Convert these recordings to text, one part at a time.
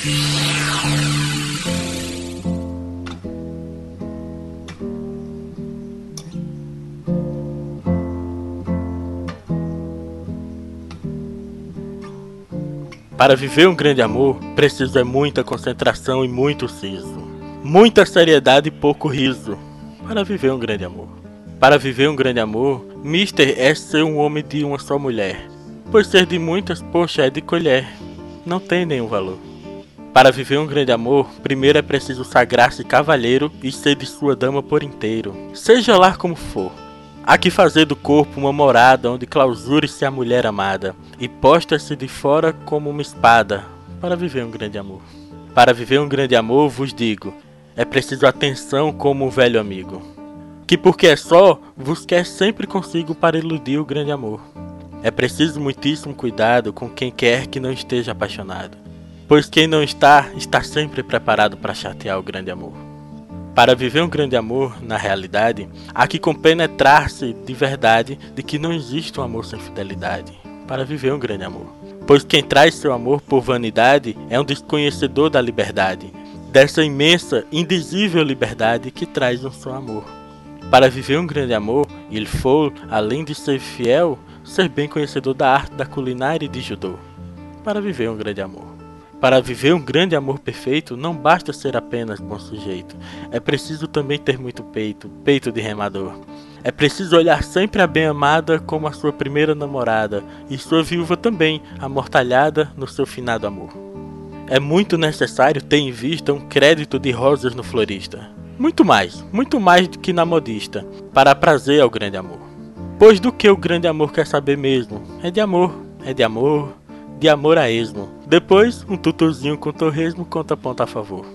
Para viver um grande amor, preciso é muita concentração e muito siso. Muita seriedade e pouco riso. Para viver um grande amor. Para viver um grande amor, Mister é ser um homem de uma só mulher. Por ser de muitas, poxa, é de colher. Não tem nenhum valor. Para viver um grande amor, primeiro é preciso sagrar-se cavalheiro e ser de sua dama por inteiro. Seja lá como for. Há que fazer do corpo uma morada onde clausure-se a mulher amada e posta-se de fora como uma espada para viver um grande amor. Para viver um grande amor, vos digo, é preciso atenção como um velho amigo, que porque é só, vos quer sempre consigo para iludir o grande amor. É preciso muitíssimo cuidado com quem quer que não esteja apaixonado, pois quem não está, está sempre preparado para chatear o grande amor. Para viver um grande amor, na realidade, há que compenetrar-se de verdade de que não existe um amor sem fidelidade. Para viver um grande amor. Pois quem traz seu amor por vanidade é um desconhecedor da liberdade, dessa imensa, indizível liberdade que traz um só amor. Para viver um grande amor, il faut, além de ser fiel, ser bem conhecedor da arte da culinária e de judô. Para viver um grande amor. Para viver um grande amor perfeito, não basta ser apenas bom sujeito. É preciso também ter muito peito, peito de remador. É preciso olhar sempre a bem-amada como a sua primeira namorada e sua viúva também, amortalhada no seu finado amor. É muito necessário ter em vista um crédito de rosas no florista. Muito mais, muito mais do que na modista, para prazer ao grande amor. Pois do que o grande amor quer saber mesmo? É de amor, é de amor, de amor a esmo. Depois, um tutorzinho com torresmo conta ponto a favor.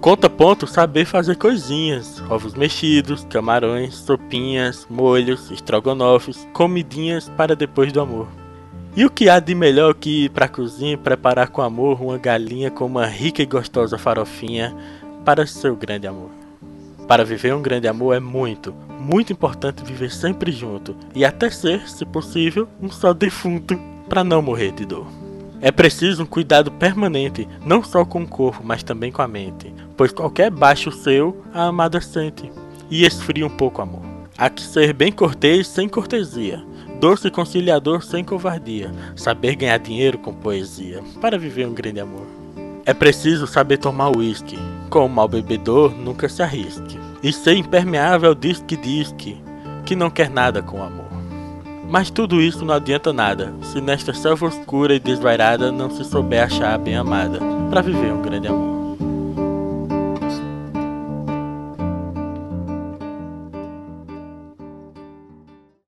Conta ponto saber fazer coisinhas, ovos mexidos, camarões, sopinhas, molhos, estrogonofes, comidinhas para depois do amor. E o que há de melhor que ir para a cozinha e preparar com amor uma galinha com uma rica e gostosa farofinha para seu grande amor? Para viver um grande amor é muito, muito importante viver sempre junto e até ser, se possível, um só defunto para não morrer de dor. É preciso um cuidado permanente, não só com o corpo, mas também com a mente, pois qualquer baixo seu, a amada sente, e esfria um pouco o amor. Há que ser bem cortês sem cortesia, doce conciliador sem covardia, saber ganhar dinheiro com poesia, para viver um grande amor. É preciso saber tomar uísque, com o mal bebedor nunca se arrisque, e ser impermeável diz que diz que, que não quer nada com o amor. Mas tudo isso não adianta nada, se nesta selva oscura e desvairada não se souber achar a bem amada, para viver um grande amor.